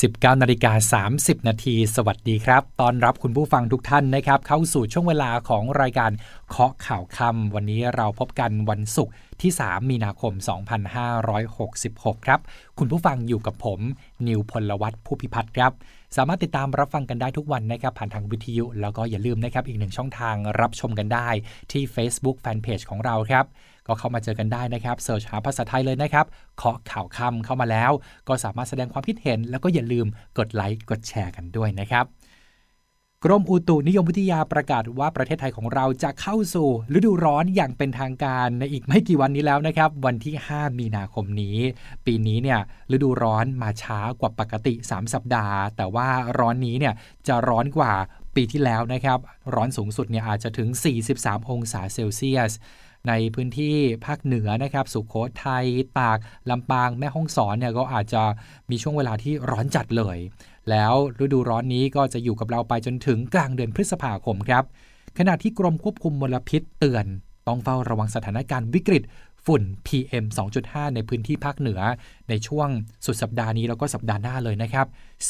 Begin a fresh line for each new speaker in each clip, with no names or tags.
19นาฬิกา30 นาที สวัสดีครับ ตอนรับคุณผู้ฟังทุกท่านนะครับ เข้าสู่ช่วงเวลาของรายการเคาะข่าวคำวันนี้เราพบกันวันศุกร์ที่ 3 มีนาคม 2566 ครับ คุณผู้ฟังอยู่กับผม นิวพลวัตผู้พิพัฒน์ครับ สามารถติดตามรับฟังกันได้ทุกวันนะครับ ผ่านทางวิทยุ แล้วก็อย่าลืมนะครับ อีกหนึ่งช่องทางรับชมกันได้ที่ Facebook Fanpage ของเราครับ ก็เข้ามาเจอกันได้นะครับเสิร์ชหาภาษาไทยเลยนะครับเคาะข่าวคำเข้ามาแล้ว ก็สามารถแสดงความคิดเห็น แล้วก็อย่าลืมกดไลค์กดแชร์กันด้วยนะครับกรมอุตุนิยมวิทยาประกาศว่าประเทศไทยของเราจะเข้าสู่ ฤดูร้อนอย่างเป็นทางการในอีกไม่กี่วันนี้แล้วนะครับ วันที่ 5 มีนาคมนี้ ปีนี้เนี่ยฤดูร้อนมาช้ากว่าปกติ 3 สัปดาห์ แต่ว่าร้อนนี้เนี่ยจะร้อนกว่าปีที่แล้วนะครับ ร้อนสูงสุดเนี่ยอาจจะถึง 43 องศาเซลเซียส ในพื้นที่ภาคเหนือนะครับ สุขโขทัยตากลำปางแม่ฮ่องสอนเนี่ยก็อาจจะมีช่วงเวลาที่ร้อนจัดเลย แล้วฤดูร้อนนี้ก็จะอยู่กับเราไปจนถึงกลางเดือนพฤษภาคมครับขณะที่กรมควบคุมมลพิษเตือน ต้องเฝ้าระวังสถานการณ์วิกฤต ฝุ่น PM 2.5 ในพื้นที่ภาคเหนือ ในช่วงสุดสัปดาห์นี้แล้วก็สัปดาห์หน้าเลยนะครับ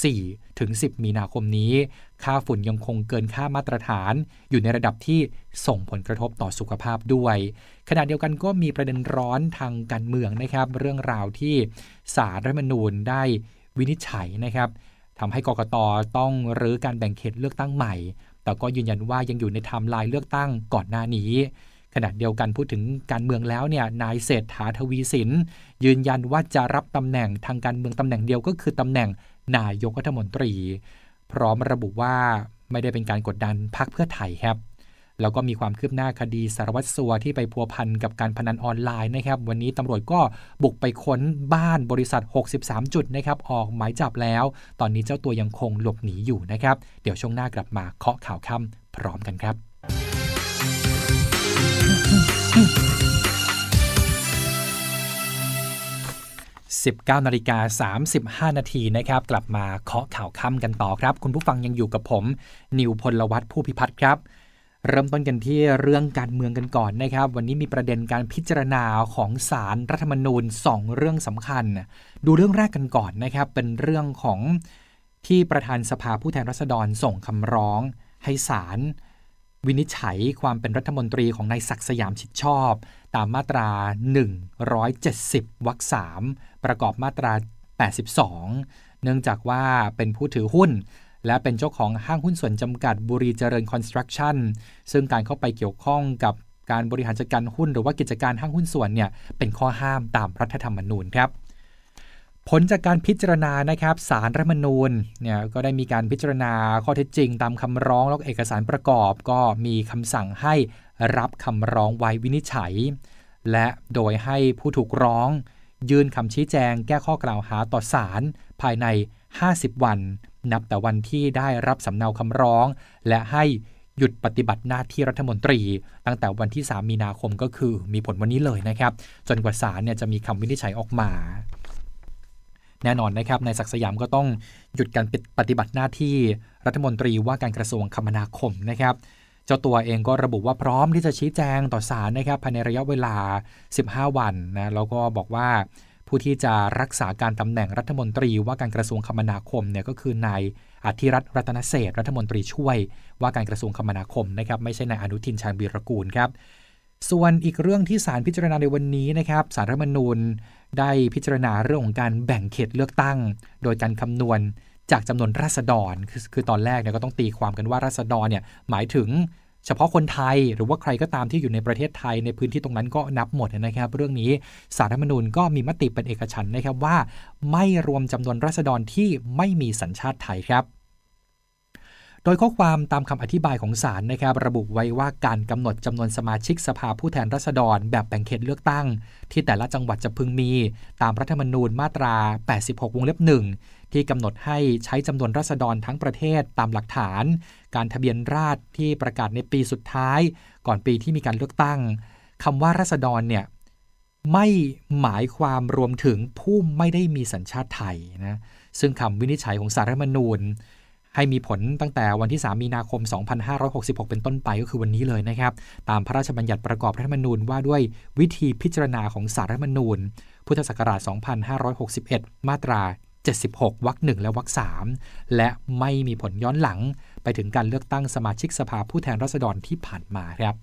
4ถึง 10 มีนาคมนี้ ค่าฝุ่นยังคงเกินค่ามาตรฐาน อยู่ในระดับที่ส่งผลกระทบต่อสุขภาพด้วย ขณะเดียวกันก็มีประเด็นร้อนทางการเมืองนะครับ เรื่องราวที่สารรัฐมนูญได้วินิจฉัยนะครับทำให้กกตต้องรื้อการแบ่งเขตเลือกตั้งใหม่ แต่ก็ยืนยันว่ายังอยู่ในไทม์ไลน์เลือกตั้งก่อนหน้านี้ ขณะเดียวกันพูดถึงการเมืองแล้วเนี่ยนายเศรษฐาทวีสิน ยืนยันว่าจะรับตำแหน่งทางการเมืองตำแหน่งเดียวก็คือตำแหน่งนายกรัฐมนตรี พร้อมระบุว่าไม่ได้เป็นการกดดันพรรคเพื่อไทยครับแล้วก็มีความคืบหน้าคดีสารวัตรสัวที่ไปพัวพันกับการพนันออนไลน์นะครับ วันนี้ตำรวจก็บุกไปค้นบ้านบริษัท 63 จุดนะครับ ออกหมายจับแล้ว ตอนนี้เจ้าตัวยังคงหลบหนีอยู่นะครับ เดี๋ยวช่วงหน้ากลับมาเคาะข่าวค่ำพร้อมกันครับ 19นาฬิกา35 นาทีนะครับ กลับมาเคาะข่าวค่ำกันต่อครับ คุณผู้ฟังยังอยู่กับผม นิวพลวัตผู้พิพัฒน์ครับ เริ่มต้นกันที่เรื่องการเมืองกันก่อนนะครับ วันนี้มีประเด็นการพิจารณาของสารรัฐธรรมนูญ 2 เรื่องสำคัญ ดูเรื่องแรกกันก่อนนะครับ เป็นเรื่องของที่ประธานสภาผู้แทนราษฎรส่งคำร้อง ให้ศาล วินิจฉัยความเป็นรัฐมนตรีของนายศักสยามชิดชอบ ตามมาตรา 170วรรค3ประกอบมาตรา 82 เนื่องจากว่าเป็นผู้ถือหุ้น และเป็นเจ้าของห้างหุ้นส่วนจำกัดบุรีเจริญคอนสตรักชั่นซึ่งการเข้าไปเกี่ยวข้องกับการบริหารจัดการหุ้น หรือว่ากิจการห้างหุ้นส่วนเนี่ยเป็นข้อห้ามตามรัฐธรรมนูญครับ ผลจากการพิจารณานะครับสารรัฐมนูญเนี่ยก็ได้มีการพิจารณาข้อเท็จจริง ตามคำร้องแล้วเอกสารประกอบ ก็มีคำสั่งให้รับคำร้องไว้วินิจฉัย และโดยให้ผู้ถูกร้อง ยื่นคำชี้แจง แก้ข้อกล่าวหาต่อศาลภายใน 50 วัน นับแต่วันที่ได้รับสำเนาคำร้อง และให้หยุดปฏิบัติหน้าที่รัฐมนตรี ตั้งแต่วันที่ 3 มีนาคมก็คือมีผลวันนี้เลยนะครับ จนกว่าศาลเนี่ยจะมีคำวินิจฉัยออกมา แน่นอนนะครับนายศักดิ์สยามก็ต้องหยุดการปฏิบัติหน้าที่รัฐมนตรีว่าการกระทรวงคมนาคมนะครับเจ้าตัวเองก็ระบุว่าพร้อมที่จะชี้แจงต่อศาลนะครับภายในระยะเวลา 15 วันนะแล้วก็บอกว่าผู้ที่จะรักษาการตำแหน่งรัฐมนตรีว่าการกระทรวงคมนาคมเนี่ยก็คือนายอธิรัตน์รัตนเศษรัฐมนตรีช่วย ว่าการกระทรวงคมนาคมนะครับไม่ใช่นายอนุทินชาญวีรกูลครับส่วนอีกเรื่องที่ศาลพิจารณาในวันนี้นะครับสารรัฐมนูญ ได้พิจารณาเรื่องของการแบ่งเขตเลือกตั้ง โดยการคำนวณจากจำนวนราษฎร คือคือตอนแรกเนี่ยก็ต้องตีความกันว่าราษฎรเนี่ยหมายถึงเฉพาะคนไทยหรือว่าใครก็ตามที่อยู่ในประเทศไทยในพื้นที่ตรงนั้นก็นับหมดนะครับ เรื่องนี้สารรัฐมนูญก็มีมติเป็นเอกฉันท์นะครับว่า ไม่รวมจำนวนราษฎรที่ไม่มีสัญชาติไทยครับ ดยข้อความตามคำอธิบายของศาลนะครับระบุไว้ว่าการกำหนดจำนวนสมาชิกสภาผู้แทนราษฎร แบบแบ่งเขตเลือกตั้ง ที่แต่ละจังหวัดจะพึงมี ตามรัฐธรรมนูญมาตรา 86 วงเล็บหนึ่งที่กำหนดให้ใช้จำนวนราษฎรทั้งประเทศตามหลักฐาน การทะเบียนราษฎรที่ประกาศในปีสุดท้าย ก่อนปีที่มีการเลือกตั้งคำว่าราษฎรเนี่ยไม่หมายความรวมถึงผู้ไม่ได้มีสัญชาติไทยนะซึ่งคำวินิจฉัยของสารรัฐมนูญ ให้มีผลตั้งแต่วันที่ 3 มีนาคม 2566 เป็นต้นไปก็คือวันนี้เลยนะครับ ตามพระราชบัญญัติประกอบรัฐธรรมนูญว่าด้วยวิธีพิจารณาของสารรัฐธรรมนูญ พุทธศักราช 2561 มาตรา 76 วรรคหนึ่งและวรรคสามและไม่มีผลย้อนหลัง ไปถึงการเลือกตั้งสมาชิกสภาผู้แทนราษฎรที่ผ่านมาครับ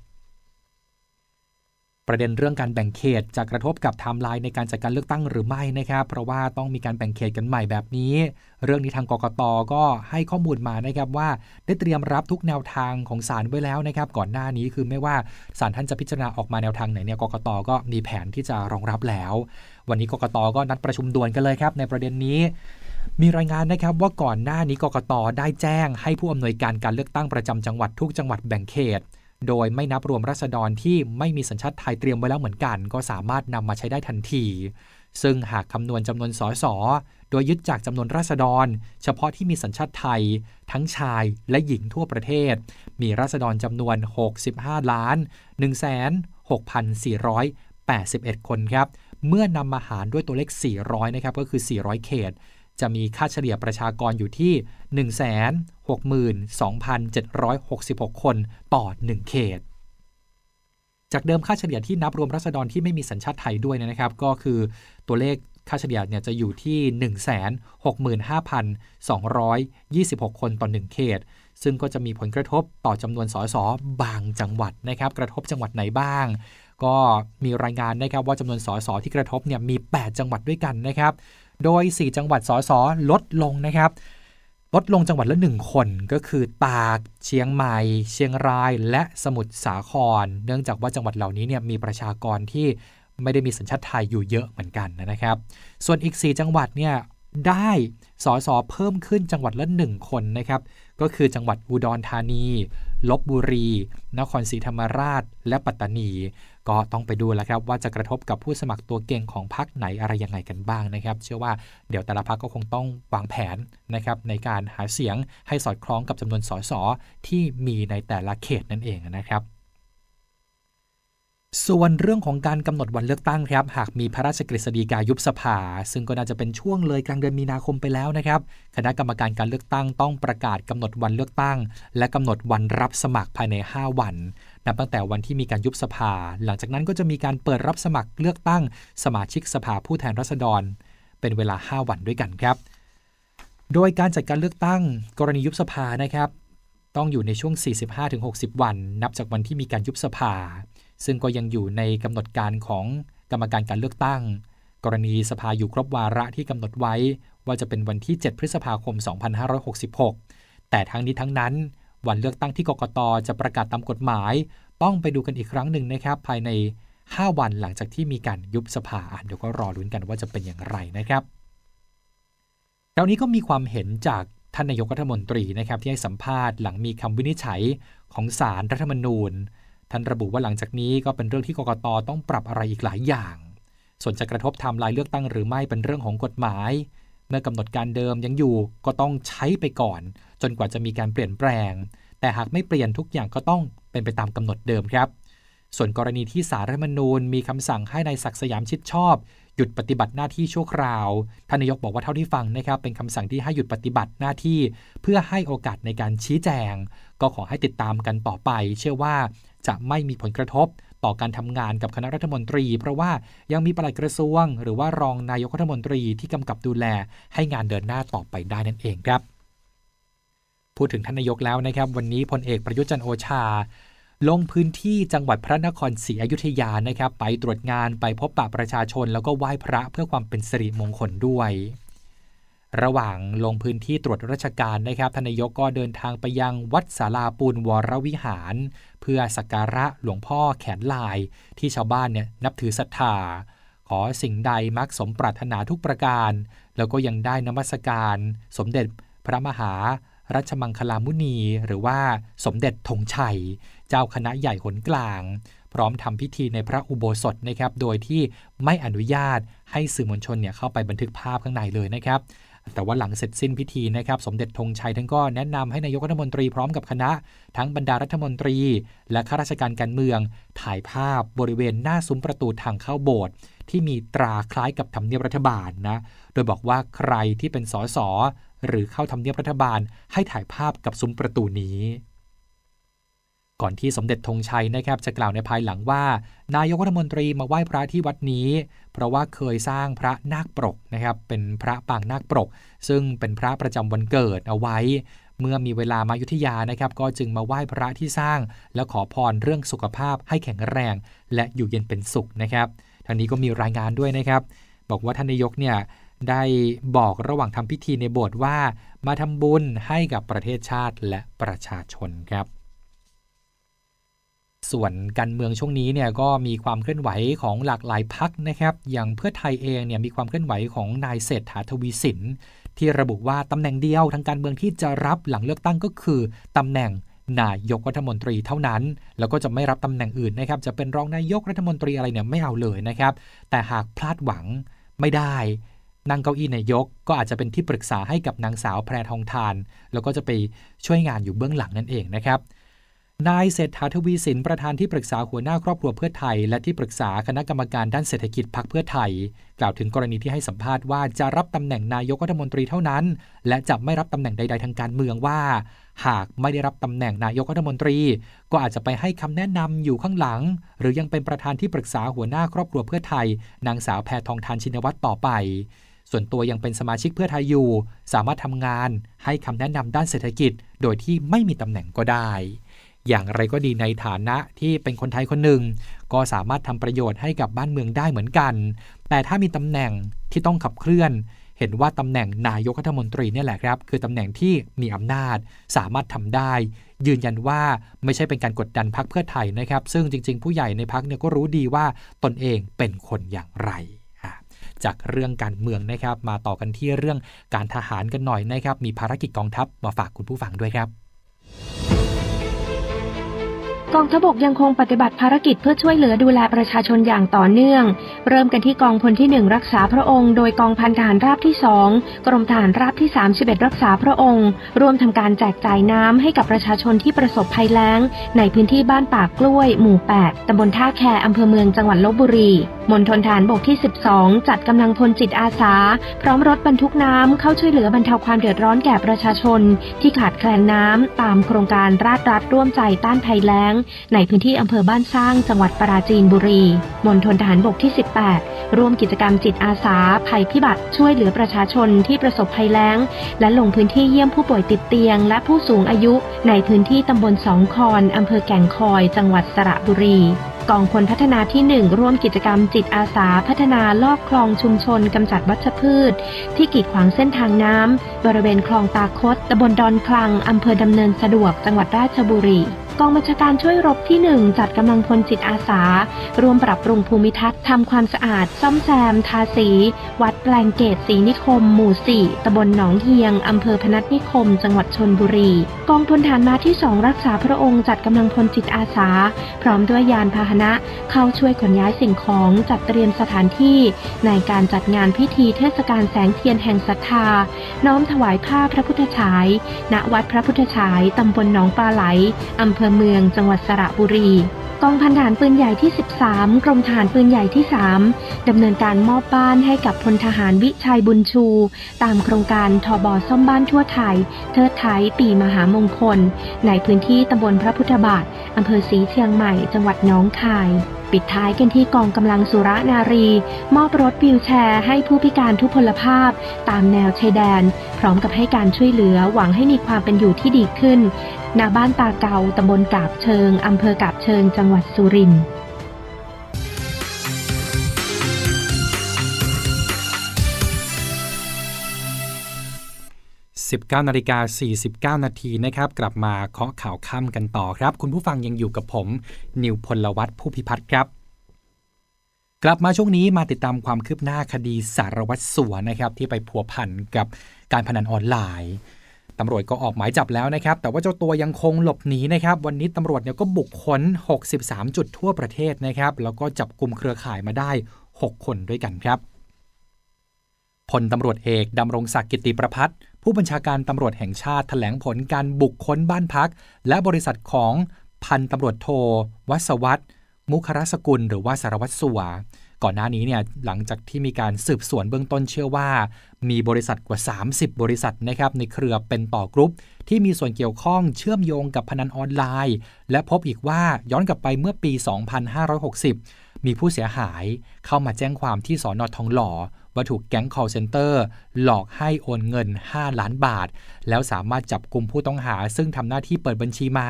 ประเด็นเรื่องการแบ่งเขตจะกระทบกับไทม์ไลน์ในการจัดการเลือกตั้งหรือไม่นะครับ เพราะว่าต้องมีการแบ่งเขตกันใหม่แบบนี้ เรื่องนี้ทางกกตก็ให้ข้อมูลมานะครับว่า ได้เตรียมรับทุกแนวทางของศาลไว้แล้วนะครับ ก่อนหน้านี้คือไม่ว่าศาลท่านจะพิจารณาออกมาแนวทางไหนเนี่ยกกตก็มีแผนที่จะรองรับแล้ว วันนี้กกตก็นัดประชุมด่วนกันเลยครับ ในประเด็นนี้มีรายงานนะครับว่าก่อนหน้านี้กกตได้แจ้ง ให้ผู้อำนวยการการเลือกตั้งประจำจังหวัดทุกจังหวัดแบ่งเขต โดยไม่นับรวมรัษฎรที่ไม่มีสัญชาติไทยเตรียมไว้แล้วเหมือนกัน ก็สามารถนำมาใช้ได้ทันที ซึ่งหากคำนวณจำนวนสสโดยยึดจากจำนวนราษฎร เฉพาะที่มีสัญชาติไทย ทั้งชายและหญิงทั่วประเทศ มีราษฎรจำนวน 65 ล้าน16,481 คนครับ เมื่อนำมาหารด้วยตัวเลข 400 นะครับ ก็คือ 400 เขต จะมีค่าเฉลี่ยประชากรอยู่ที่ 162,766 คนต่อ 1 เขต จากเดิมค่าเฉลี่ยที่นับรวมรัษฎรที่ไม่มีสัญชาติไทยด้วยนะครับ ก็คือตัวเลขค่าเฉลี่ยเนี่ยจะอยู่ที่ 165,226 คนต่อ 1 เขต ซึ่งก็จะมีผลกระทบต่อจำนวนสสบางจังหวัดนะครับ กระทบจังหวัดไหนบ้าง ก็มีรายงานนะครับว่าจำนวนสสที่กระทบเนี่ยมี 8 จังหวัดด้วยกันนะครับ โดย 4 จังหวัดสสลดลงนะครับ ลดลงจังหวัดละ 1 คนก็คือตากเชียงใหม่ เชียงรายและสมุทรสาคร เนื่องจากว่าจังหวัดเหล่านี้เนี่ยมีประชากรที่ไม่ได้มีสัญชาติไทยอยู่เยอะเหมือนกันนะครับ ส่วนอีก 4 จังหวัดเนี่ยได้สสเพิ่มขึ้นจังหวัดละ 1 คนนะครับ ก็คือจังหวัดอุดรธานีลบบุรี นครศรีธรรมราช และปัตตานี ก็ต้องไปดูแล้วครับว่าจะกระทบกับผู้สมัครตัวเก่งของพรรคไหนอะไรยังไงกันบ้างนะครับ เชื่อว่าเดี๋ยวแต่ละพรรคก็คงต้องวางแผนนะครับในการหาเสียงให้สอดคล้องกับจำนวนสสที่มีในแต่ละเขตนั่นเองนะครับ ส่วนเรื่องของการกำหนดวันเลือกตั้งครับหากมีพระราชกฤษฎีกายุบสภา ซึ่งก็น่าจะเป็นช่วงเลยกลางเดือนมีนาคมไปแล้วนะครับ คณะกรรมการการเลือกตั้งต้องประกาศกำหนดวันเลือกตั้ง และกำหนดวันรับสมัครภายใน 5 วัน นับตั้งแต่วันที่มีการยุบสภา หลังจากนั้นก็จะมีการเปิดรับสมัครเลือกตั้ง สมาชิกสภาผู้แทนราษฎร เป็นเวลา 5 วันด้วยกันครับ โดยการจัดการเลือกตั้ง กรณียุบสภานะครับ ต้องอยู่ในช่วง 45-60 วัน นับจากวันที่มีการยุบสภา ซึ่งก็ยังอยู่ในกำหนดการของกรรมการการเลือกตั้ง กรณีสภาอยู่ครบวาระที่กำหนดไว้ ว่าจะเป็นวันที่ 7 พฤษภาคม 2566 แต่ทั้งนี้ทั้งนั้น วันเลือกตั้งที่กกตจะประกาศตามกฎหมาย ต้องไปดูกันอีกครั้งหนึ่งนะครับ ภายใน 5 วันหลังจากที่มีการยุบสภาเดี๋ยวก็รอรุ้นกันว่าจะเป็นอย่างไรนะครับคราวนี้ก็มีความเห็นจากท่านนายกรัฐมนตรีนะครับที่ให้สัมภาษณ์หลังมีคำวินิจฉัยของศาลรรัฐธรรมนูญ ท่านระบุว่าหลังจากนี้ก็เป็นเรื่องที่กกตต้องปรับอะไรอีกหลายอย่าง ส่วนจะกระทบทม์ไลน์เลือกตั้งหรือไม่เป็นเรื่องของกฎหมาย เมื่อกำหนดการเดิมยังอยู่ก็ต้องใช้ไปก่อน จนกว่าจะมีการเปลี่ยนแปลง แต่หากไม่เปลี่ยนทุกอย่างก็ต้องเป็นไปตามกำหนดเดิมครับ ส่วนกรณีที่สารรัฐมนูญ มีคำสั่งให้ในายศักสยามชิดชอบ หยุดปฏิบัติหน้าที่ชั่วคราวท่านนายกบอกว่าเท่าที่ฟังนะครับ เป็นคำสั่งที่ให้หยุดปฏิบัติหน้าที่ เพื่อให้โอกาสในการชี้แจง ก็ขอให้ติดตามกันต่อไป เชื่อว่า จะไม่มีผลกระทบต่อการทำงานกับคณะรัฐมนตรี เพราะว่ายังมีปลัดกระทรวง หรือว่ารองนายกรัฐมนตรีที่กำกับดูแลให้งานเดินหน้าต่อไปได้นั่นเองครับ พูดถึงท่านนายกแล้วนะครับ วันนี้พลเอกประยุจันโอชา ลงพื้นที่จังหวัดพระนครศรีอยุธยานะครับ ไปตรวจงานไปพบปะประชาชน แล้วก็ไหว้พระเพื่อความเป็นสิริมงคลด้วย ระหว่างลงพื้นที่ตรวจราชการนะครับทนายกก็เดินทางไปยังวัดสาราปูนวรวิหาร เพื่อสักการะหลวงพ่อแขนลาย ที่ชาวบ้านเนี่ยนับถือศรัทธา ขอสิ่งใดมักสมปรารถนาทุกประการ แล้วก็ยังได้นมัสการ สมเด็จพระมหารัชมังคลามุนี หรือว่าสมเด็จธงชัย เจ้าคณะใหญ่หนกลาง พร้อมทำพิธีในพระอุโบสถนะครับ โดยที่ไม่อนุญาตให้สื่อมวลชนเนี่ยเข้าไปบันทึกภาพข้างในเลยนะครับ แต่ว่าหลังเสร็จสิ้นพิธีนะครับ สมเด็จธงชัยท่านก็แนะนำให้นายกรัฐมนตรีพร้อมกับคณะ ทั้งบรรดารัฐมนตรี และข้าราชการการเมือง ถ่ายภาพบริเวณหน้าซุ้มประตูทางเข้าโบสถ์ที่มีตราคล้ายกับทำเนียบรัฐบาลนะ โดยบอกว่าใครที่เป็นสสหรือเข้าทำเนียบรัฐบาล ให้ถ่ายภาพกับซุ้มประตูนี้ ก่อนที่สมเด็จธงชัยนะครับจะกล่าวในภายหลังว่า นายกรัฐมนตรีมาไหว้พระที่วัดนี้ เพราะว่าเคยสร้างพระนาคปรกนะครับเป็นพระปางนาคปรก ซึ่งเป็นพระประจำวันเกิดเอาไว้ เมื่อมีเวลามายุทธยานะครับก็จึงมาไหว้พระที่สร้าง แล้วขอพรเรื่องสุขภาพให้แข็งแรง และอยู่เย็นเป็นสุขนะครับทางนี้ก็มีรายงานด้วยนะครับ บอกว่าท่านนายกเนี่ยได้บอกระหว่างทำพิธีในโบสถ์ว่า มาทำบุญให้กับประเทศชาติและประชาชนครับ ส่วนการเมืองช่วงนี้เนี่ยก็มีความเคลื่อนไหวของหลากหลายพักนะครับ อย่างเพื่อไทยเองเนี่ยมีความเคลื่อนไหวของนายเศรษฐาทวีสิน ที่ระบุว่าตำแหน่งเดียวทางการเมืองที่จะรับหลังเลือกตั้งก็คือตำแหน่งนายกรัฐมนตรีเท่านั้น แล้วก็จะไม่รับตำแหน่งอื่นนะครับ จะเป็นรองนายกรัฐมนตรีอะไรเนี่ยไม่เอาเลยนะครับ แต่หากพลาดหวังไม่ได้นั่งเก้าอี้นายก ก็อาจจะเป็นที่ปรึกษาให้กับนางสาวแพรทองทาน แล้วก็จะไปช่วยงานอยู่เบื้องหลังนั่นเองนะครับ นายเศรษฐาทวีสินประธานที่ปรึกษาหัวหน้าครอบครัวเพื่อไทย และที่ปรึกษาคณะกรรมการด้านเศรษฐกิจพรรคเพื่อไทย กล่าวถึงกรณีที่ให้สัมภาษณ์ว่าจะรับตำแหน่งนายกรัฐมนตรีเท่านั้น และจะไม่รับตำแหน่งใด ๆ ทางการเมืองว่า หากไม่ได้รับตำแหน่งนายกรัฐมนตรี ก็อาจจะไปให้คำแนะนำอยู่ข้างหลัง หรือยังเป็นประธานที่ปรึกษาหัวหน้าครอบครัวเพื่อไทย นางสาวแพทองทานชินวัตรต่อไป ส่วนตัวยังเป็นสมาชิกเพื่อไทยอยู่ สามารถทำงาน ให้คำแนะนำด้านเศรษฐกิจ โดยที่ไม่มีตำแหน่งก็ได้ อย่างไรก็ดีในฐานะที่เป็นคนไทยคนหนึ่ง ก็สามารถทำประโยชน์ให้กับบ้านเมืองได้เหมือนกัน แต่ถ้ามีตำแหน่งที่ต้องขับเคลื่อน เห็นว่าตำแหน่งนายกรัฐมนตรีนี่แหละครับ คือตำแหน่งที่มีอำนาจสามารถทำได้ ยืนยันว่าไม่ใช่เป็นการกดดันพักเพื่อไทยนะครับ ซึ่งจริง ๆ ผู้ใหญ่ในพักเนี่ยก็รู้ดีว่าตนเองเป็นคนอย่างไรจากเรื่องการเมืองนะครับ มาต่อกันที่เรื่องการทหารกันหน่อยนะครับ มีภารกิจกองทัพมาฝากคุณผู้ฟังด้วยครับ
กองทบกยังคงปฏิบัติภารกิจเพื่อช่วยเหลือดูแลประชาชนอย่างต่อเนื่อง เริ่มกันที่กองพลที่ 1 รักษาพระองค์ โดยกองพันทหารราบที่ 2 กรมทหารราบที่ 31 รักษาพระองค์ ร่วมทำการแจกจ่ายน้ำให้กับประชาชนที่ประสบภัยแล้ง ในพื้นที่บ้านปากกล้วย หมู่ 8ตำบลท่าแคอำเภอเมืองจังหวัดลบบุรีมณฑลฐานบกที่ 12 จัดกำลังพลจิตอาสา พร้อมรถบรรทุกน้ำเข้าช่วยเหลือบรรเทาความเดือดร้อนแก่ประชาชน ที่ขาดแคลนน้ำตามโครงการราชรัฐร่วมใจต้านภัยแล้งในพื้นที่อำเภอบ้านสร้าง จังหวัดปราจีนบุรี มณฑลทหารบกที่ 18 ร่วมกิจกรรมจิตอาสา ภัยพิบัติช่วยเหลือประชาชนที่ประสบภัยแล้ง และลงพื้นที่เยี่ยมผู้ป่วยติดเตียง และผู้สูงอายุ ในพื้นที่ตำบลสองคอนอำเภอแก่งคอย จังหวัดสระบุรีกองพลพัฒนาที่ 1 ร่วมกิจกรรมจิตอาสาพัฒนาลอกคลองชุมชนกำจัดวัชพืช ที่กีดขวางเส้นทางน้ำ บริเวณคลองตาคดตำบลดอนคลังอำเภอดำเนินสะดวกจังหวัดราชบุรี กองบัญชาการช่วยรบที่ 1 จัดกำลังพลจิตอาสา ร่วมปรับปรุงภูมิทัศน์ทำความสะอาด ซ่อมแซม ทาสี วัดแปลงเกตสีนิคม หมู่4ตำบลหนองเฮียงอำเภอพนัสนิคม จังหวัดชนบุรี กองพลฐานมาที่ 2 รักษาพระองค์จัดกำลังพลจิตอาสา พร้อมด้วยยานพาหนะ เข้าช่วยขนย้ายสิ่งของจัดเตรียมสถานที่ ในการจัดงานพิธีเทศกาลแสงเทียนแห่งศรัทธา น้อมถวายผ้าพระพุทธฉาย ณ วัดพระพุทธฉายตำบลหนองปลาไหลอำเภอเมือง จังหวัดสระบุรี กองพันฐานปืนใหญ่ที่ 13 กรมฐานปืนใหญ่ที่ 3 ดำเนินการมอบบ้านให้กับพลทหารวิชัยบุญชู ตามโครงการทอบอซ่อมบ้านทั่วไทย เทิดไทยปีมหามงคล ในพื้นที่ตำบลพระพุทธบาทอำเภอศรีเชียงใหม่ จังหวัดน้องคายปิดท้ายกันที่กองกำลังสุรนารี มอบรถวิวแชร์ให้ผู้พิการทุพพลภาพ ตามแนวชายแดน พร้อมกับให้การช่วยเหลือหวังให้มีความเป็นอยู่ที่ดีขึ้น ณบ้านตาเกาตำบลกาบเชิง อำเภอกาบเชิง จังหวัดสุรินทร์
19นาฬิกา49 นาทีนะครับ กลับมาเคาะข่าวค่ำกันต่อครับ คุณผู้ฟังยังอยู่กับผม นิวพลวัตผู้พิพัฒน์ครับ กลับมาช่วงนี้มาติดตามความคืบหน้าคดีสารวัตรสัวนะครับ ที่ไปพัวพันกับการพนันออนไลน์ ตำรวจก็ออกหมายจับแล้วนะครับ แต่ว่าเจ้าตัวยังคงหลบหนีนะครับ วันนี้ตำรวจเนี่ยก็บุกค้น 63 จุดทั่วประเทศนะครับ แล้วก็จับกลุ่มเครือข่ายมาได้ 6 คนด้วยกันครับพลตำรวจเอกดำรงศักดิ์กิติประพัฒผู้บัญชาการตำรวจแห่งชาติแถลงผลการบุกค้นบ้านพัก และบริษัทของพันตำรวจโท วัศวัตรมุครสกุล หรือว่าสารวัตรสัวก่อนหน้านี้เนี่ยหลังจากที่มีการสืบสวนเบื้องต้นเชื่อว่า มีบริษัทกว่า 30 บริษัทนะครับในเครือเป็นต่อกรุ๊ป ที่มีส่วนเกี่ยวข้องเชื่อมโยงกับพนันออนไลน์ และพบอีกว่าย้อนกลับไปเมื่อปี 2560 มีผู้เสียหายเข้ามาแจ้งความที่สอนอทองหล่อว่าถูกแก๊ง call center หลอกให้โอนเงิน 5 ล้านบาท แล้วสามารถจับกลุ่มผู้ต้องหา ซึ่งทำหน้าที่เปิดบัญชีม้า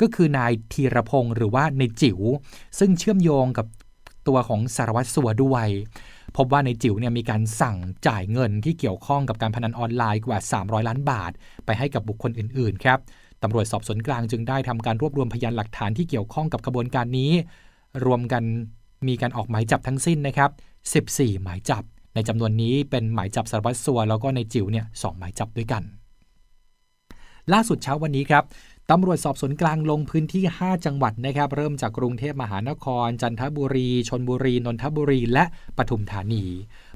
ก็คือนายธีรพงศ์หรือว่าในจิ๋วซึ่งเชื่อมโยงกับตัวของสารวัตรสัวด้วย พบว่าในจิ๋วเนี่ยมีการสั่งจ่ายเงินที่เกี่ยวข้องกับการพนันออนไลน์กว่า 300 ล้านบาท ไปให้กับบุคคลอื่นๆครับตำรวจสอบสวนกลางจึงได้ทำการรวบรวมพยานหลักฐานที่เกี่ยวข้องกับกระบวนการนี้ รวมกันมีการออกหมายจับทั้งสิ้นนะครับ 14 หมายจับ ในจำนวนนี้เป็นหมายจับสารวัตรสัวแล้วก็ในจิ๋วเนี่ยสหมายจับด้วยกัน ล่าสุดเช้าวันนี้ครับ ตำรวจสอบสวนกลางลงพื้นที่ 5 จังหวัดนะครับเริ่มจากกรุงเทพมหานคร จันทบุรี ชนบุรี นนทบุรี และปทุมธานี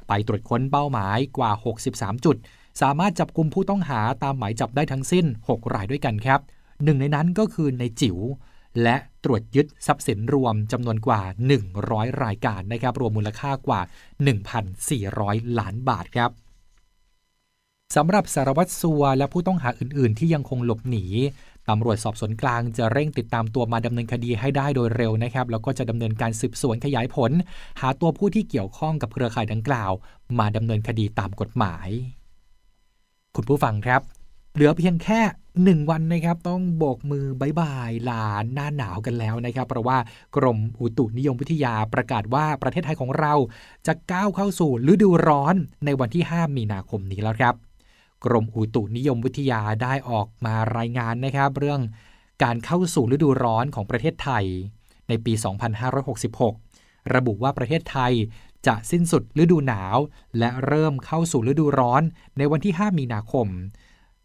ไปตรวจค้นเป้าหมายกว่า 63 จุด สามารถจับกลุ่มผู้ต้องหาตามหมายจับได้ทั้งสิ้น 6 รายด้วยกันครับหนึ่งในนั้นก็คือในจิ๋วและตรวจยึดทรัพย์สินรวมจำนวนกว่า 100 รายการนะครับรวมมูลค่ากว่า 1,400 ล้านบาทครับสำหรับสารวัตรสัวและผู้ต้องหาอื่น ๆ ที่ยังคงหลบหนี ตำรวจสอบสวนกลางจะเร่งติดตามตัวมาดำเนินคดีให้ได้โดยเร็วนะครับ แล้วก็จะดำเนินการสืบสวนขยายผล หาตัวผู้ที่เกี่ยวข้องกับเครือข่ายดังกล่าว มาดำเนินคดีตามกฎหมาย คุณผู้ฟังครับ เหลือเพียงแค่หนึ่งวันนะครับต้องโบกมือบายบายลาหน้าหนาวกันแล้วนะครับ เพราะว่ากรมอุตุนิยมวิทยาประกาศว่าประเทศไทยของเรา จะก้าวเข้าสู่ฤดูร้อนในวันที่ 5 มีนาคมนี้แล้วครับ กรมอุตุนิยมวิทยาได้ออกมารายงานนะครับ เรื่องการเข้าสู่ฤดูร้อนของประเทศไทย ในปี 2566 ระบุว่าประเทศไทยจะสิ้นสุดฤดูหนาว และเริ่มเข้าสู่ฤดูร้อนในวันที่ 5 มีนาคม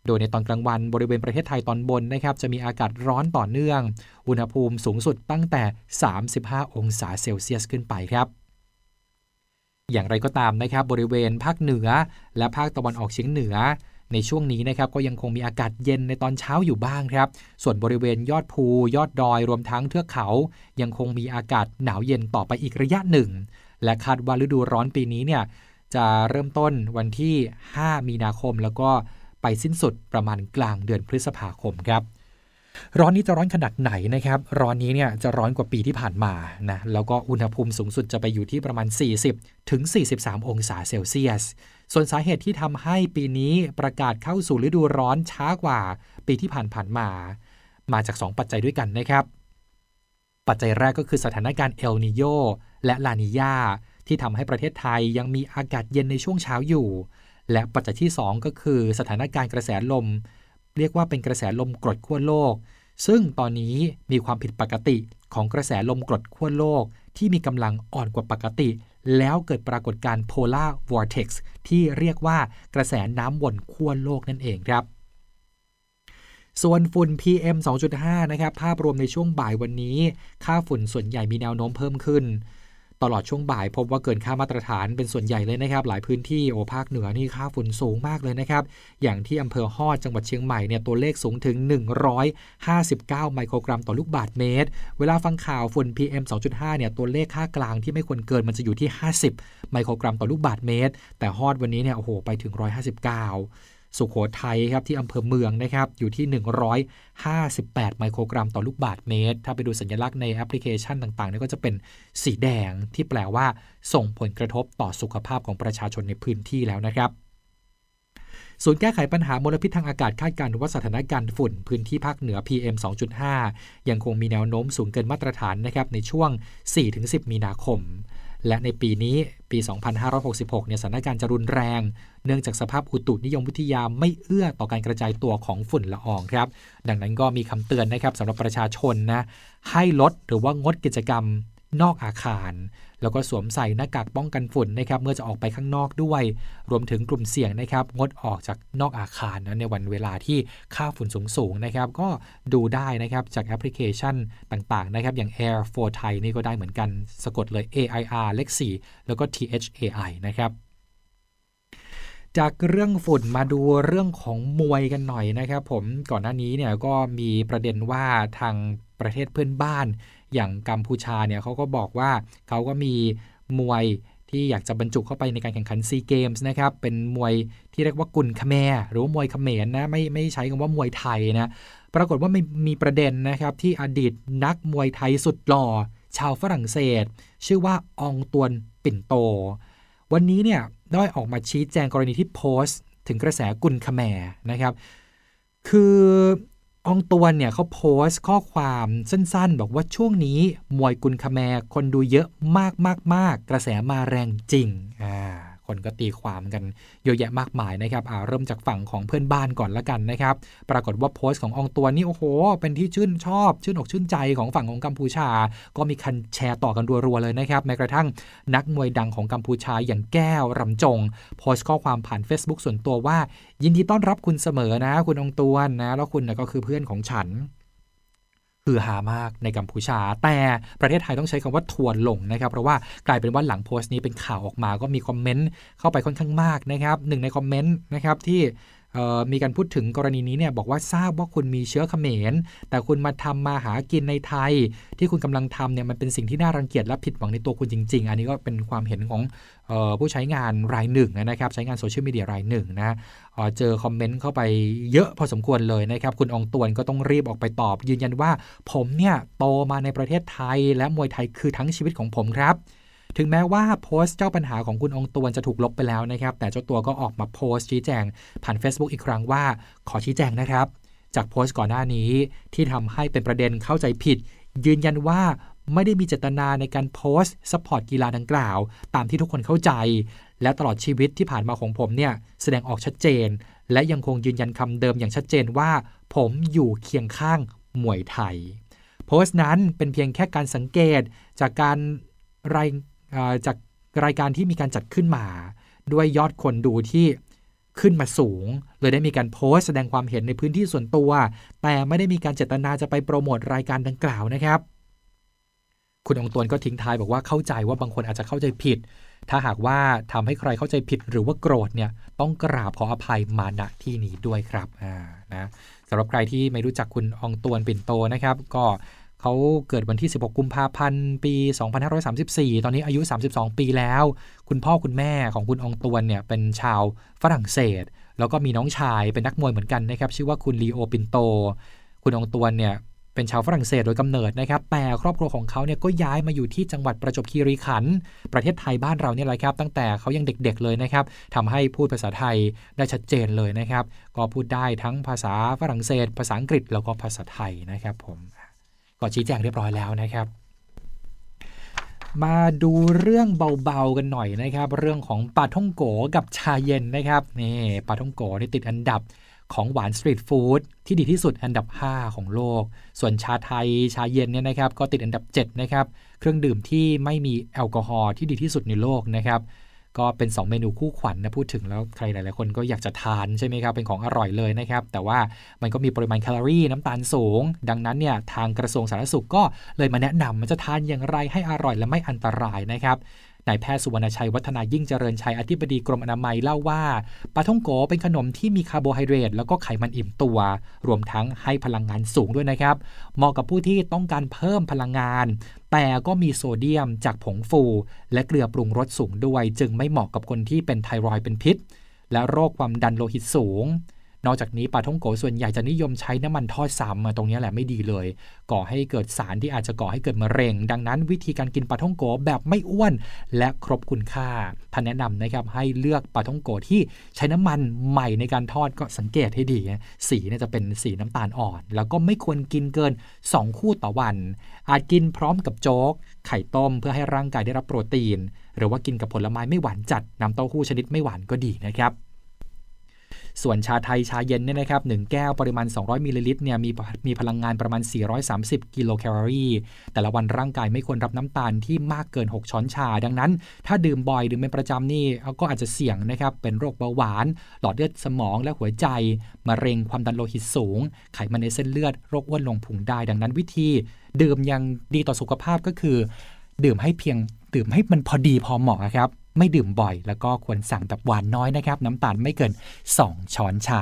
โดยในตอนกลางวันบริเวณประเทศไทยตอนบนนะครับจะมีอากาศร้อนต่อเนื่อง อุณหภูมิสูงสุดตั้งแต่ 35 องศาเซลเซียสขึ้นไปครับ อย่างไรก็ตามนะครับบริเวณภาคเหนือ และภาคตะวันออกเฉียงเหนือ ในช่วงนี้นะครับก็ยังคงมีอากาศเย็นในตอนเช้าอยู่บ้างครับ ส่วนบริเวณยอดภูยอดดอยรวมทั้งเทือกเขา ยังคงมีอากาศหนาวเย็นต่อไปอีกระยะหนึ่ง และคาดว่าฤดูร้อนปีนี้เนี่ยจะเริ่มต้นวันที่ 5 มีนาคมแล้วก็ไปสิ้นสุดประมาณกลางเดือนพฤษภาคมครับ ร้อนนี้จะร้อนขนาดไหนนะครับ ร้อนนี้เนี่ยจะร้อนกว่าปีที่ผ่านมานะแล้วก็อุณหภูมิสูงสุดจะไปอยู่ที่ประมาณ 40 ถึง 43 องศาเซลเซียส ส่วนสาเหตุที่ทำให้ปีนี้ประกาศเข้าสู่ฤดูร้อนช้ากว่าปีที่ผ่านผ่านมา มาจาก 2 ปัจจัยด้วยกันนะครับ ปัจจัยแรกก็คือสถานการณ์เอลนิโยและลานิยาที่ทำให้ประเทศไทยยังมีอากาศเย็นในช่วงเช้าอยู่ และปัจจัยที่ 2 ก็คือสถานการณ์กระแสลม เรียกว่าเป็นกระแสลมกรดขั้วโลก ซึ่งตอนนี้มีความผิดปกติของกระแสลมกรดขั้วโลก ที่มีกำลังอ่อนกว่าปกติ แล้วเกิดปรากฏการณ์ polar vortex ที่เรียกว่ากระแสน้ำวนขั้วโลกนั่นเองครับส่วนฝุ่น PM 2.5 นะครับ ภาพรวมในช่วงบ่ายวันนี้ ค่าฝุ่นส่วนใหญ่มีแนวโน้มเพิ่มขึ้น ตลอดช่วงบ่าย พบว่าเกินค่ามาตรฐานเป็นส่วนใหญ่เลยนะครับ หลายพื้นที่โอภาคเหนือนี่ค่าฝุ่นสูงมากเลยนะครับ อย่างที่อำเภอฮอดจังหวัดเชียงใหม่เนี่ยตัวเลขสูงถึง 159 ไมโครกรัมต่อลูกบาศก์เมตร เวลาฟังข่าวฝุ่น PM 2.5เนี่ยตัวเลขค่ากลางที่ไม่ควรเกินมันจะอยู่ที่ 50 ไมโครกรัมต่อลูกบาศก์เมตร แต่ฮอดวันนี้เนี่ยโอ้โหไปถึง 159 สุขโขทัยครับที่อำเภอเมืองนะครับอยู่ที่ 158 ไมโครกรัมต่อลูกบาศก์เมตร ถ้าไปดูสัญลักษณ์ในแอปพลิเคชันต่างๆนี่ก็จะเป็นสีแดงที่แปลว่า ส่งผลกระทบต่อสุขภาพของประชาชนในพื้นที่แล้วนะครับศูนย์แก้ไขปัญหามลพิษทางอากาศคาดการณ์ว่าสถานการณ์ฝุ่น พื้นที่ภาคเหนือ PM 2.5 ยังคงมีแนวโน้มสูงเกินมาตรฐานนะครับในช่วง 4-10 มีนาคม และในปีนี้ปี 2566 เนี่ยสถานการณ์จะรุนแรง เนื่องจากสภาพอุตุนิยมวิทยาไม่เอื้อต่อการกระจายตัวของฝุ่นละอองครับ ดังนั้นก็มีคำเตือนนะครับสำหรับประชาชนนะให้ลดหรือว่างดกิจกรรมนอกอาคาร แล้วก็สวมใส่หน้ากากป้องกันฝุ่นนะครับเมื่อจะออกไปข้างนอกด้วย รวมถึงกลุ่มเสี่ยงนะครับงดออกจากนอกอาคารนะในวันเวลาที่ค่าฝุ่นสูงๆนะครับก็ดูได้นะครับจากแอปพลิเคชันต่างๆนะครับอย่าง Air for Thai นี่ก็ได้เหมือนกันสะกดเลย AIR เลข4แล้วก็ THAI นะครับจากเรื่องฝุ่นมาดูเรื่องของมวยกันหน่อยนะครับ ผมก่อนหน้านี้เนี่ยก็มีประเด็นว่าทางประเทศเพื่อนบ้านอย่างกัมพูชาเนี่ยเขาก็บอกว่าเขาก็มีมวยที่อยากจะบรรจุเข้าไปในการแข่งขันซีเกมส์นะครับ เป็นมวยที่เรียกว่ากุนคแมรหรือว่ามวยเขมรนะไม่ไม่ใช้คำว่ามวยไทยนะปรากฏว่าไม่มีประเด็นนะครับที่อดีตนักมวยไทยสุดหล่อ ชาวฝรั่งเศส ชื่อว่าองตวนปิ่นโต วันนี้เนี่ยได้ออกมาชี้แจงกรณีที่โพสต์ ถึงกระแสกุนคแมนะครับ คือ องตวนเนี่ยเขาโพสต์ข้อความสั้นๆ บอกว่าช่วงนี้ มวยกุนคแมคนดูเยอะมากมากมากกระแสมาแรงจริงอ่า คนก็ตีความกันเยอะแยะมากมายนะครับเริ่มจากฝั่งของเพื่อนบ้านก่อนละกันนะครับ ปรากฏว่าโพสต์ขององตัวนี่โอ้โห เป็นที่ชื่นชอบ ชื่นอกชื่นใจของฝั่งของกัมพูชา ก็มีคันแชร์ต่อกันรัวๆเลยนะครับแม้กระทั่งนักมวยดังของกัมพูชาอย่างแก้วรำจง โพสต์ข้อความผ่าน Facebook ส่วนตัวว่า ยินดีต้อนรับคุณเสมอนะ คุณองตวนนะแล้วคุณก็คือเพื่อนของฉัน คือหามากในกัมพูชา แต่ประเทศไทยต้องใช้คำว่าทวนลงนะครับ เพราะว่ากลายเป็นว่าหลังโพสต์นี้เป็นข่าวออกมาก็มีคอมเมนต์เข้าไปค่อนข้างมากนะครับหนึ่งในคอมเมนต์นะครับที่ มีการพูดถึงกรณีนี้เนี่ยบอกว่าทราบว่าคุณมีเชื้อเขมร แต่คุณมาทำมาหากินในไทย ที่คุณกำลังทำเนี่ยมันเป็นสิ่งที่น่ารังเกียจและผิดหวังในตัวคุณจริง ๆ อันนี้ก็เป็นความเห็นของออผู้ใช้งานรายหนึ่งนะครับ ใช้งานโซเชียลมีเดียรายหนึ่งนะเจอคอมเมนต์เข้าไปเยอะพอสมควรเลยนะครับ คุณองตวนก็ต้องรีบออกไปตอบ ยืนยันว่า ผมเนี่ยโตมาในประเทศไทย และมวยไทยคือทั้งชีวิตของผมครับ ถึงแม้ว่าโพสต์เจ้าปัญหาของคุณองตวนจะถูกลบไปแล้วนะครับ แต่เจ้าตัวก็ออกมาโพสต์ชี้แจง ผ่าน Facebook อีกครั้งว่าขอชี้แจงนะครับ จากโพสต์ก่อนหน้านี้ที่ทำให้เป็นประเด็นเข้าใจผิด ยืนยันว่าไม่ได้มีเจตนาในการโพสต์ support กีฬาดังกล่าว ตามที่ทุกคนเข้าใจ และตลอดชีวิตที่ผ่านมาของผมเนี่ยแสดงออกชัดเจน และยังคงยืนยันคำเดิมอย่างชัดเจนว่า ผมอยู่เคียงข้างมวยไทย โพสต์นั้นเป็นเพียงแค่การสังเกตจากการราย จากรายการที่มีการจัดขึ้นมา ด้วยยอดคนดูที่ขึ้นมาสูง เลยได้มีการโพสต์แสดงความเห็นในพื้นที่ส่วนตัว แต่ไม่ได้มีการเจตนาจะไปโปรโมทรายการดังกล่าวนะครับ คุณองตวนก็ทิ้งท้ายบอกว่าเข้าใจว่าบางคนอาจจะเข้าใจผิด ถ้าหากว่าทำให้ใครเข้าใจผิดหรือว่าโกรธเนี่ยต้องกราบขออภัยมาณที่นี้ด้วยครับอ่านะสำหรับใครที่ไม่รู้จักคุณองตวนปิ่นโตนะครับ ก็ เขาเกิดวันที่ 16 กุมภาพันธ์ ปี 2534 ตอนนี้อายุ 32 ปีแล้ว คุณพ่อคุณแม่ของคุณองตวนเนี่ยเป็นชาวฝรั่งเศส แล้วก็มีน้องชายเป็นนักมวยเหมือนกันนะครับ ชื่อว่าคุณลีโอปินโต คุณองตวนเนี่ยเป็นชาวฝรั่งเศสโดยกำเนิดนะครับ แต่ครอบครัวของเขาเนี่ยก็ย้ายมาอยู่ที่จังหวัดประจวบคีรีขันธ์ ประเทศไทยบ้านเราเนี่ยแหละครับ ตั้งแต่เขายังเด็กๆเลยนะครับทำให้พูดภาษาไทยได้ชัดเจนเลยนะครับ ก็พูดได้ทั้งภาษาฝรั่งเศส ภาษาอังกฤษแล้วก็ภาษาไทยนะครับผม ก็ชี้แจงเรียบร้อยแล้วนะครับมาดูเรื่องเบาๆกันหน่อยนะครับ เรื่องของปาท่องโกกับชาเย็นนะครับนี่ปาท่องโกนี่ติดอันดับของหวานสตรีทฟู้ดที่ดีที่สุดอันดับ 5 ของโลก ส่วนชาไทยชาเย็นเนี่ยนะครับ ก็ติดอันดับ 7 นะครับ เครื่องดื่มที่ไม่มีแอลกอฮอล์ที่ดีที่สุดในโลกนะครับ ก็เป็น 2 เมนูคู่ขวัญนะพูดถึงแล้วใครหลายๆคนก็อยากจะทานใช่ไหมครับ เป็นของอร่อยเลยนะครับ แต่ว่ามันก็มีปริมาณแคลอรี่น้ำตาลสูง ดังนั้นเนี่ยทางกระทรวงสาธารณสุขก็เลยมาแนะนำมันจะทานอย่างไรให้อร่อยและไม่อันตรายนะครับนายแพทย์สุวรรณชัยวัฒนายิ่งเจริญชัยอธิบดีกรมอนามัยเล่าว่าปาท่องโก๋เป็นขนมที่มีคาร์โบไฮเดรตแล้วก็ไขมันอิ่มตัว รวมทั้งให้พลังงานสูงด้วยนะครับ เหมาะกับผู้ที่ต้องการเพิ่มพลังงาน แต่ก็มีโซเดียมจากผงฟู และเกลือปรุงรสสูงด้วย จึงไม่เหมาะกับคนที่เป็นไทรอยด์เป็นพิษ และโรคความดันโลหิตสูง นอกจากนี้ปลาท่องโกส่วนใหญ่จะนิยมใช้น้ำมันทอดซ้ำตรงนี้แหละไม่ดีเลย ก่อให้เกิดสารที่อาจจะก่อให้เกิดมะเร็ง ดังนั้นวิธีการกินปลาท่องโกแบบไม่อ้วน และครบคุณค่าท่านแนะนำนะครับให้เลือกปลาท่องโกที่ใช้น้ำมันใหม่ในการทอดก็สังเกตให้ดี สีเนี่ยจะเป็นสีน้ำตาลอ่อน แล้วก็ไม่ควรกินเกิน 2 คู่ต่อวัน อาจกินพร้อมกับโจ๊ก ไข่ต้มเพื่อให้ร่างกายได้รับโปรตีน หรือว่ากินกับผลไม้ไม่หวานจัดน้ำเต้าหู้ชนิดไม่หวานก็ดีนะครับ ส่วนชาไทยชาเย็นเนี่ยนะครับหนึ่งแก้วปริมาณ 200มิลลิลิตรเนี่ยมีมีพลังงานประมาณ 430 กิโลแคลอรี่ แต่ละวันร่างกายไม่ควรรับน้ำตาลที่มากเกิน 6 ช้อนชา ดังนั้น ถ้าดื่มบ่อยดื่มเป็นประจำนี่ก็อาจจะเสี่ยงนะครับเป็นโรคเบาหวาน หลอดเลือดสมองและหัวใจมะเร็งความดันโลหิตสูง ไขมันในเส้นเลือดโรคอ้วนลงพุงได้ ดังนั้นวิธีดื่มยังดีต่อสุขภาพก็คือ ดื่มให้เพียงดื่มให้มันพอดีพอเหมาะครับ ไม่ดื่มบ่อย แล้วก็ควรสั่งแบบหวานน้อยนะครับ น้ำตาลไม่เกิน 2 ช้อนชา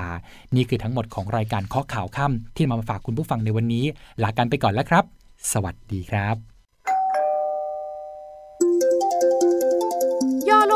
นี่คือทั้งหมดของรายการข้อข่าวค่ำที่มาฝากคุณผู้ฟังในวันนี้ ลากันไปก่อนแล้วครับ สวัสดีครับ